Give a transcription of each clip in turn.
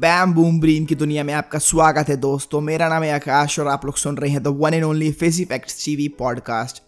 बैम boom brim की दुनिया में आपका स्वागत है दोस्तों। मेरा नाम है आकाश और आप लोग सुन रहे हैं the one and only face effects TV podcast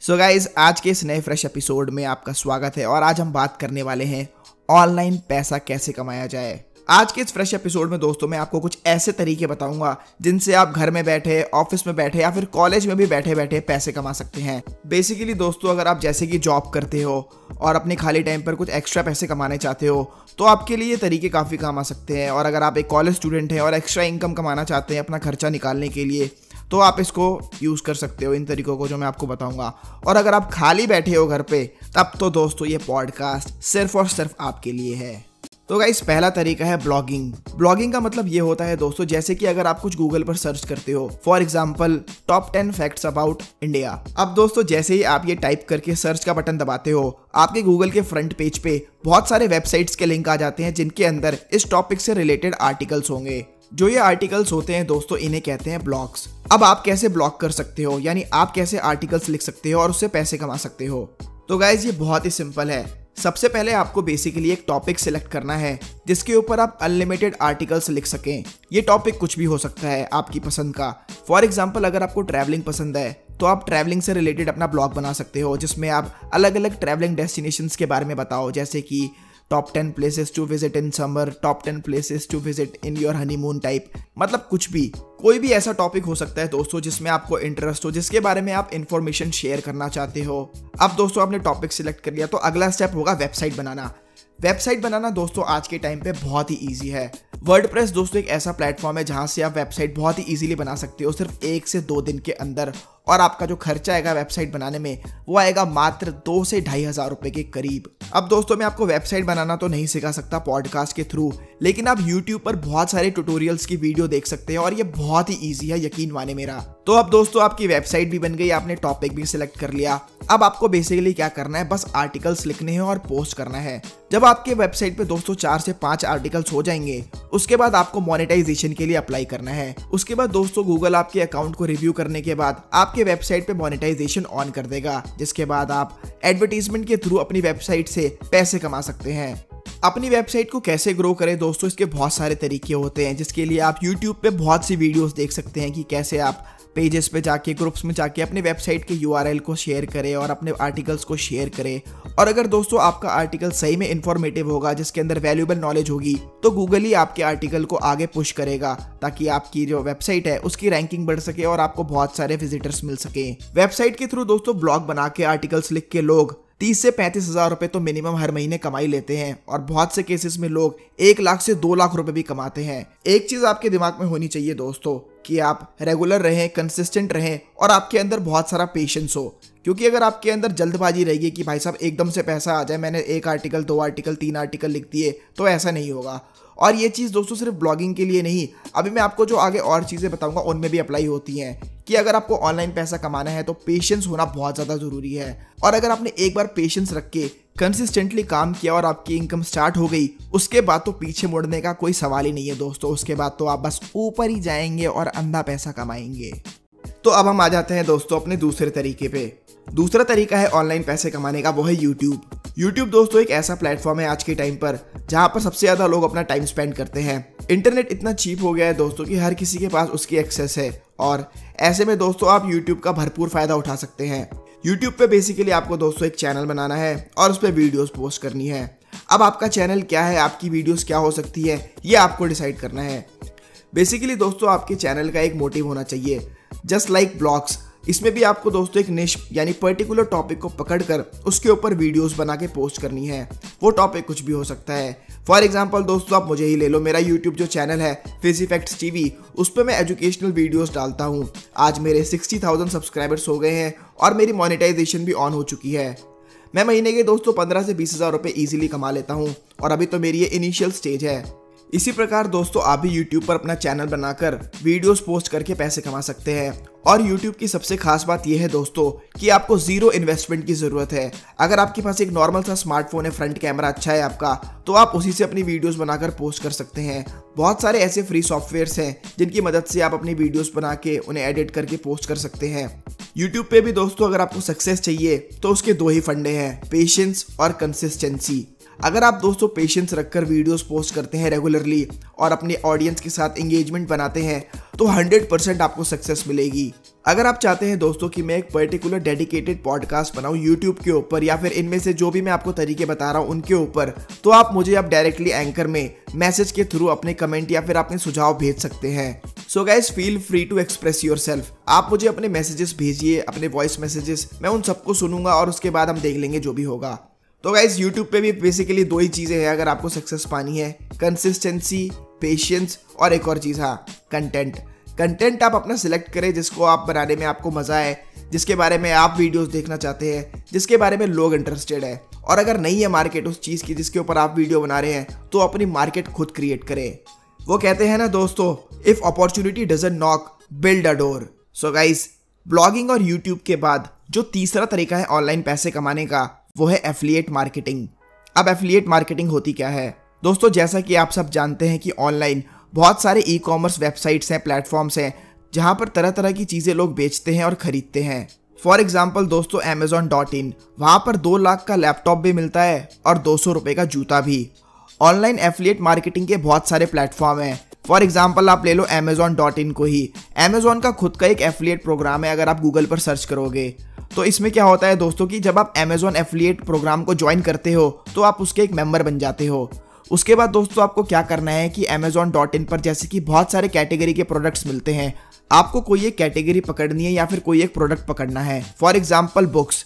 so guys आज के इस नए फ्रेश एपिसोड में आपका स्वागत है और आज हम बात करने वाले हैं ऑनलाइन पैसा कैसे कमाया जाए। आज के इस फ्रेश एपिसोड में दोस्तों, मैं आपको कुछ ऐसे तरीके बताऊँगा, जिनसे आप घर में बैठे ऑफ़िस में बैठे या फिर कॉलेज में भी बैठे बैठे पैसे कमा सकते हैं। बेसिकली दोस्तों, अगर आप जैसे कि जॉब करते हो और अपने खाली टाइम पर कुछ एक्स्ट्रा पैसे कमाने चाहते हो तो आपके लिए ये तरीके काफ़ी काम आ सकते हैं। और अगर आप एक कॉलेज स्टूडेंट हैं और एक्स्ट्रा इनकम कमाना चाहते हैं अपना खर्चा निकालने के लिए तो आप इसको यूज़ कर सकते हो इन तरीकों को जो मैं आपको बताऊँगा। और अगर आप खाली बैठे हो घर पे, तब तो दोस्तों ये पॉडकास्ट सिर्फ़ और सिर्फ़ आपके लिए है। तो गाइस पहला तरीका है ब्लॉगिंग ब्लॉगिंग का मतलब ये होता है दोस्तों, जैसे कि अगर आप कुछ गूगल पर सर्च करते हो for example top ten facts about India अब दोस्तों, जैसे ही आप ये टाइप करके सर्च का बटन दबाते हो, आपके गूगल के फ्रंट पेज पे बहुत सारे वेबसाइट्स के लिंक आ जाते हैं, जिनके अंदर इस टॉपिक से रिलेटेड आर्टिकल्स होंगे। जो ये आर्टिकल्स होते हैं दोस्तों, इन्हें कहते हैं ब्लॉग्स अब आप कैसे ब्लॉग कर सकते हो? यानी आप कैसे आर्टिकल्स लिख सकते हो और उससे पैसे कमा सकते हो? तो गाइज़ ये बहुत ही सिंपल है। सबसे पहले आपको बेसिकली एक टॉपिक सिलेक्ट करना है, जिसके ऊपर आप अनलिमिटेड आर्टिकल्स लिख सकें। ये टॉपिक कुछ भी हो सकता है आपकी पसंद का। फॉर एग्ज़ाम्पल अगर आपको ट्रैवलिंग पसंद है तो आप ट्रैवलिंग से रिलेटेड अपना ब्लॉग बना सकते हो, जिसमें आप अलग अलग ट्रैवलिंग डेस्टिनेशंस के बारे में बताओ, जैसे कि top ten places to visit in summer top ten places to visit in your honeymoon type मतलब कुछ भी, कोई भी ऐसा टॉपिक हो सकता है दोस्तों जिसमें आपको इंटरेस्ट हो, जिसके बारे में आप इन्फॉर्मेशन शेयर करना चाहते हो। अब दोस्तों आपने टॉपिक सिलेक्ट कर लिया तो अगला स्टेप होगा वेबसाइट बनाना। वेबसाइट बनाना दोस्तों आज के टाइम पे बहुत ही ईजी है। वर्ड दोस्तों एक ऐसा प्लेटफॉर्म है जहाँ से आप वेबसाइट बहुत ही ईजिली बना सकते हो सिर्फ़ एक से दो दिन के अंदर। और आपका जो खर्चा आएगा वेबसाइट बनाने में, वो आएगा मात्र दो से ढाई हज़ार रुपए के करीब। अब दोस्तों, मैं आपको वेबसाइट बनाना तो नहीं सिखा सकता पॉडकास्ट के थ्रू लेकिन आप यूट्यूब पर बहुत सारे ट्यूटोरियल्स की वीडियो देख सकते हैं और ये बहुत ही ईजी है, यकीन माने मेरा। तो अब दोस्तों, आपकी वेबसाइट भी बन गई, आपने टॉपिक भी सिलेक्ट कर लिया। अब आपको बेसिकली क्या करना है, बस आर्टिकल्स लिखने हैं और पोस्ट करना है। जब आपके वेबसाइट पे दोस्तों चार से पाँच आर्टिकल्स हो जाएँगे, उसके बाद आपको मोनेटाइजेशन के लिए अप्लाई करना है। उसके बाद दोस्तों गूगल आपके अकाउंट को रिव्यू करने के बाद आपके वेबसाइट पे मोनेटाइजेशन ऑन कर देगा, जिसके बाद आप एडवर्टीजमेंट के थ्रू अपनी वेबसाइट से पैसे कमा सकते हैं। अपनी वेबसाइट को कैसे ग्रो करें दोस्तों, इसके बहुत सारे तरीके होते हैं, जिसके लिए आप यूट्यूब पे बहुत सी वीडियोस देख सकते हैं कि कैसे आप पेजेस पे जाके ग्रुप्स में जाके, अपने वेबसाइट के यूआरएल को शेयर करें और अपने आर्टिकल्स को शेयर करें। और अगर दोस्तों आपका आर्टिकल सही में इन्फॉर्मेटिव होगा, जिसके अंदर वैल्यूबल नॉलेज होगी तो गूगल ही आपके आर्टिकल को आगे पुश करेगा, ताकि आपकी जो वेबसाइट है, उसकी रैंकिंग बढ़ सके और आपको बहुत सारे विजिटर्स मिल सके। वेबसाइट के थ्रू दोस्तों ब्लॉग बना के आर्टिकल्स लिख के लोग तीस से पैंतीस हज़ार रुपये तो मिनिमम हर महीने कमाई लेते हैं और बहुत से केसेस में लोग एक लाख से दो लाख रुपए भी कमाते हैं। एक चीज़ आपके दिमाग में होनी चाहिए दोस्तों कि आप रेगुलर रहें कंसिस्टेंट रहें और आपके अंदर बहुत सारा पेशेंस हो। क्योंकि अगर आपके अंदर जल्दबाजी रहेगी कि भाई साहब एकदम से पैसा आ जाए, मैंने एक आर्टिकल दो आर्टिकल तीन आर्टिकल लिख दिए तो ऐसा नहीं होगा। और ये चीज़ दोस्तों सिर्फ़ ब्लॉगिंग के लिए नहीं, अभी मैं आपको जो आगे और चीज़ें बताऊँगा, उनमें भी अप्लाई होती हैं। कि अगर आपको ऑनलाइन पैसा कमाना है तो पेशेंस होना बहुत ज़्यादा ज़रूरी है। और अगर आपने एक बार पेशेंस रख के कंसिस्टेंटली काम किया और आपकी इनकम स्टार्ट हो गई, उसके बाद तो पीछे मुड़ने का कोई सवाल ही नहीं है दोस्तों। उसके बाद तो आप बस ऊपर ही जाएँगे और अंधा पैसा कमाएँगे। तो अब हम आ जाते हैं दोस्तों अपने दूसरे तरीके पे। दूसरा तरीका है ऑनलाइन पैसे कमाने का, वो है यूट्यूब यूट्यूब दोस्तों एक ऐसा प्लेटफॉर्म है आज के टाइम पर, जहाँ पर सबसे ज़्यादा लोग अपना टाइम स्पेंड करते हैं। इंटरनेट इतना चीप हो गया है दोस्तों कि हर किसी के पास उसकी एक्सेस है। और ऐसे में दोस्तों आप यूट्यूब का भरपूर फ़ायदा उठा सकते हैं। यूट्यूब पे बेसिकली आपको दोस्तों एक चैनल बनाना है और उस पर वीडियोस पोस्ट करनी है। अब आपका चैनल क्या है? आपकी वीडियोस क्या हो सकती है? ये आपको डिसाइड करना है। बेसिकली दोस्तों आपके चैनल का एक मोटिव होना चाहिए। जस्ट लाइक ब्लॉग्स इसमें भी आपको दोस्तों एक निश, यानी पर्टिकुलर टॉपिक को पकड़कर उसके ऊपर वीडियोस बना के पोस्ट करनी है। वो टॉपिक कुछ भी हो सकता है। फॉर एग्ज़ाम्पल दोस्तों, आप मुझे ही ले लो। मेरा यूट्यूब जो चैनल है फिजी फैक्ट्स टीवी उस पर मैं एजुकेशनल वीडियोस डालता हूँ। आज मेरे सिक्सटी थाउज़ेंड सब्सक्राइबर्स हो गए हैं और मेरी मोनिटाइजेशन भी ऑन हो चुकी है। मैं महीने के दोस्तों पंद्रह से बीस हज़ार रुपये ईजिली कमा लेता हूँ और अभी तो मेरी ये इनिशियल स्टेज है। इसी प्रकार दोस्तों, आप भी यूट्यूब पर अपना चैनल बनाकर वीडियोस पोस्ट करके पैसे कमा सकते हैं। और यूट्यूब की सबसे खास बात यह है दोस्तों कि आपको ज़ीरो इन्वेस्टमेंट की ज़रूरत है। अगर आपके पास एक नॉर्मल सा स्मार्टफ़ोन है फ्रंट कैमरा अच्छा है आपका तो आप उसी से अपनी वीडियोस बनाकर पोस्ट कर सकते हैं। बहुत सारे ऐसे फ्री सॉफ्टवेयर हैं, जिनकी मदद से आप अपनी वीडियोस बना के उन्हें एडिट करके पोस्ट कर सकते हैं। यूट्यूब पे भी दोस्तों, अगर आपको सक्सेस चाहिए तो उसके दो ही फंडे हैं पेशेंस और कंसिस्टेंसी अगर आप दोस्तों पेशेंस रखकर वीडियोस पोस्ट करते हैं रेगुलरली और अपने ऑडियंस के साथ एंगेजमेंट बनाते हैं तो 100% आपको सक्सेस मिलेगी। अगर आप चाहते हैं दोस्तों कि मैं एक पर्टिकुलर डेडिकेटेड पॉडकास्ट बनाऊँ यूट्यूब के ऊपर या फिर इनमें से जो भी मैं आपको तरीके बता रहा हूँ उनके ऊपर तो आप मुझे अब डायरेक्टली एंकर में मैसेज के थ्रू अपने कमेंट या फिर अपने सुझाव भेज सकते हैं। So guys feel free to express your self आप मुझे अपने मैसेजेस भेजिए, अपने वॉइस मैसेजेस मैं उन सबको सुनूँगा और उसके बाद हम देख लेंगे जो भी होगा। तो गाइज़ यूट्यूब पे भी बेसिकली दो ही चीज़ें हैं अगर आपको सक्सेस पानी है। कंसिस्टेंसी पेशेंस और एक और चीज़ हाँ कंटेंट कंटेंट आप अपना सिलेक्ट करें, जिसको आप बनाने में आपको मज़ा आए जिसके बारे में आप वीडियोस देखना चाहते हैं, जिसके बारे में लोग इंटरेस्टेड है। और अगर नहीं है मार्केट उस चीज़ की जिसके ऊपर आप वीडियो बना रहे हैं तो अपनी मार्केट खुद क्रिएट करें। वो कहते हैं ना दोस्तों if opportunity doesn't knock build a door so guys blogging और यूट्यूब के बाद जो तीसरा तरीका है ऑनलाइन पैसे कमाने का वो है एफिलिएट मार्केटिंग अब एफिलिएट मार्केटिंग होती क्या है? दोस्तों, जैसा कि आप सब जानते हैं कि ऑनलाइन बहुत सारे ई कॉमर्स वेबसाइट्स हैं प्लेटफॉर्म्स हैं, जहाँ पर तरह तरह की चीज़ें लोग बेचते हैं और खरीदते हैं। फॉर एग्ज़ाम्पल दोस्तों अमेजोन डॉट इन वहाँ पर दो लाख का लैपटॉप भी मिलता है और दो सौ रुपए का जूता भी। ऑनलाइन एफिलिएट मार्केटिंग के बहुत सारे प्लेटफॉर्म हैं। फॉर एग्ज़ाम्पल आप ले लो अमेजोन डॉट इन को ही। अमेजोन का खुद का एक एफिलिएट प्रोग्राम है, अगर आप गूगल पर सर्च करोगे। तो इसमें क्या होता है दोस्तों कि जब आप अमेजोन एफिलिएट प्रोग्राम को ज्वाइन करते हो तो आप उसके एक मेंबर बन जाते हो। उसके बाद दोस्तों आपको क्या करना है कि अमेजोन डॉट इन पर जैसे कि बहुत सारे कैटेगरी के प्रोडक्ट्स मिलते हैं। आपको कोई एक कैटेगरी पकड़नी है या फिर कोई एक प्रोडक्ट पकड़ना है। फॉर एग्ज़ाम्पल बुक्स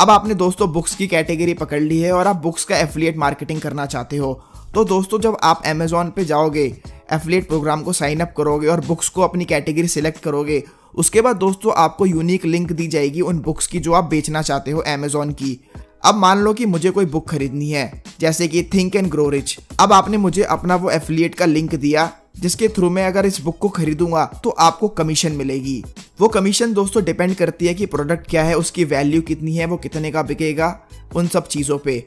अब आपने दोस्तों बुक्स की कैटेगरी पकड़ ली है और आप बुक्स का एफिलिएट मार्केटिंग करना चाहते हो। तो दोस्तों जब आप अमेजोन पे जाओगे एफिलिएट प्रोग्राम को साइन अप करोगे और बुक्स को अपनी कैटेगरी सिलेक्ट करोगे, उसके बाद दोस्तों आपको यूनिक लिंक दी जाएगी उन बुक्स की जो आप बेचना चाहते हो अमेजोन की। अब मान लो कि मुझे कोई बुक खरीदनी है, जैसे कि थिंक एंड ग्रो रिच अब आपने मुझे अपना वो एफिलिएट का लिंक दिया, जिसके थ्रू मैं अगर इस बुक को खरीदूँगा तो आपको कमीशन मिलेगी। वो कमीशन दोस्तों डिपेंड करती है कि प्रोडक्ट क्या है, उसकी वैल्यू कितनी है, वो कितने का बिकेगा, उन सब चीज़ों पे।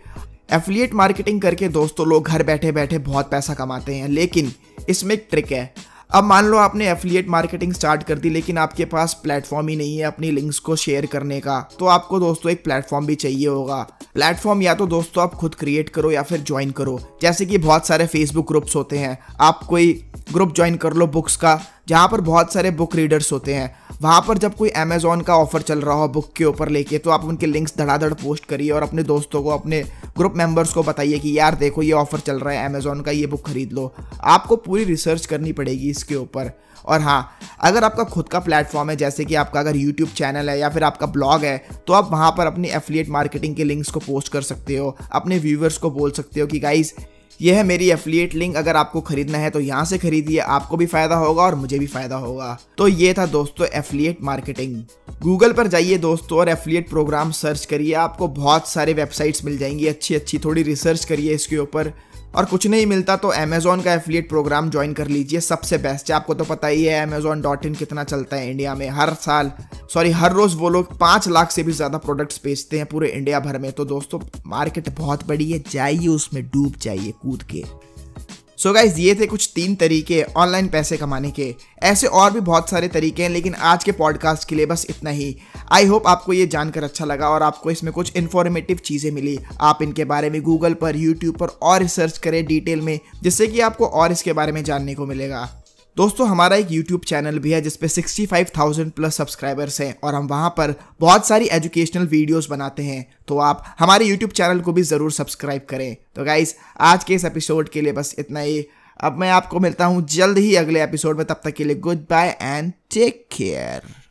एफिलिएट मार्केटिंग करके दोस्तों लोग घर बैठे बैठे बहुत पैसा कमाते हैं, लेकिन इसमें एक ट्रिक है। अब मान लो आपने एफिलिएट मार्केटिंग स्टार्ट कर दी, लेकिन आपके पास प्लेटफॉर्म ही नहीं है अपनी लिंक्स को शेयर करने का तो आपको दोस्तों एक प्लेटफॉर्म भी चाहिए होगा। प्लेटफॉर्म या तो दोस्तों आप खुद क्रिएट करो या फिर ज्वाइन करो। जैसे कि बहुत सारे फेसबुक ग्रुप्स होते हैं। आप कोई ग्रुप ज्वाइन कर लो बुक्स का, जहाँ पर बहुत सारे बुक रीडर्स होते हैं। वहाँ पर जब कोई अमेजोन का ऑफ़र चल रहा हो बुक के ऊपर लेके तो आप उनके लिंक्स धड़ाधड़ पोस्ट करिए और अपने दोस्तों को, अपने ग्रुप मेंबर्स को बताइए कि यार देखो ये ऑफ़र चल रहा है अमेजोन का, ये बुक खरीद लो। आपको पूरी रिसर्च करनी पड़ेगी इसके ऊपर। और हाँ अगर आपका खुद का प्लेटफॉर्म है, जैसे कि आपका अगर यूट्यूब चैनल है या फिर आपका ब्लॉग है तो आप वहाँ पर अपनी एफिलिएट मार्केटिंग के लिंक्स को पोस्ट कर सकते हो, अपने व्यूवर्स को बोल सकते हो कि गाइज़ ये है मेरी एफिलिएट लिंक अगर आपको खरीदना है तो यहाँ से खरीदिए, आपको भी फ़ायदा होगा और मुझे भी फ़ायदा होगा। तो ये था दोस्तों एफिलिएट मार्केटिंग गूगल पर जाइए दोस्तों और एफिलिएट प्रोग्राम सर्च करिए, आपको बहुत सारे वेबसाइट्स मिल जाएँगी अच्छी अच्छी थोड़ी रिसर्च करिए इसके ऊपर। और कुछ नहीं मिलता तो अमेजोन का एफिलिएट प्रोग्राम ज्वाइन कर लीजिए, सबसे बेस्ट है आपको तो पता ही है अमेजोन डॉट इन कितना चलता है इंडिया में हर साल। सॉरी हर रोज वो लोग पाँच लाख से भी ज़्यादा प्रोडक्ट्स बेचते हैं पूरे इंडिया भर में। तो दोस्तों मार्केट बहुत बड़ी है, जाइए उसमें, डूब जाइए कूद के। सो गाइज़ ये थे कुछ तीन तरीके ऑनलाइन पैसे कमाने के। ऐसे और भी बहुत सारे तरीके हैं, लेकिन आज के पॉडकास्ट के लिए बस इतना ही। आई होप आपको ये जानकर अच्छा लगा और आपको इसमें कुछ इन्फॉर्मेटिव चीज़ें मिली। आप इनके बारे में गूगल पर यूट्यूब पर और रिसर्च करें डिटेल में, जिससे कि आपको और इसके बारे में जानने को मिलेगा। दोस्तों हमारा एक यूट्यूब चैनल भी है जिसपे 65,000 प्लस सब्सक्राइबर्स हैं और हम वहाँ पर बहुत सारी एजुकेशनल वीडियोस बनाते हैं। तो आप हमारे यूट्यूब चैनल को भी ज़रूर सब्सक्राइब करें। तो गाइज़ आज के इस एपिसोड के लिए बस इतना ही। अब मैं आपको मिलता हूँ जल्द ही अगले एपिसोड में। तब तक के लिए good bye and take care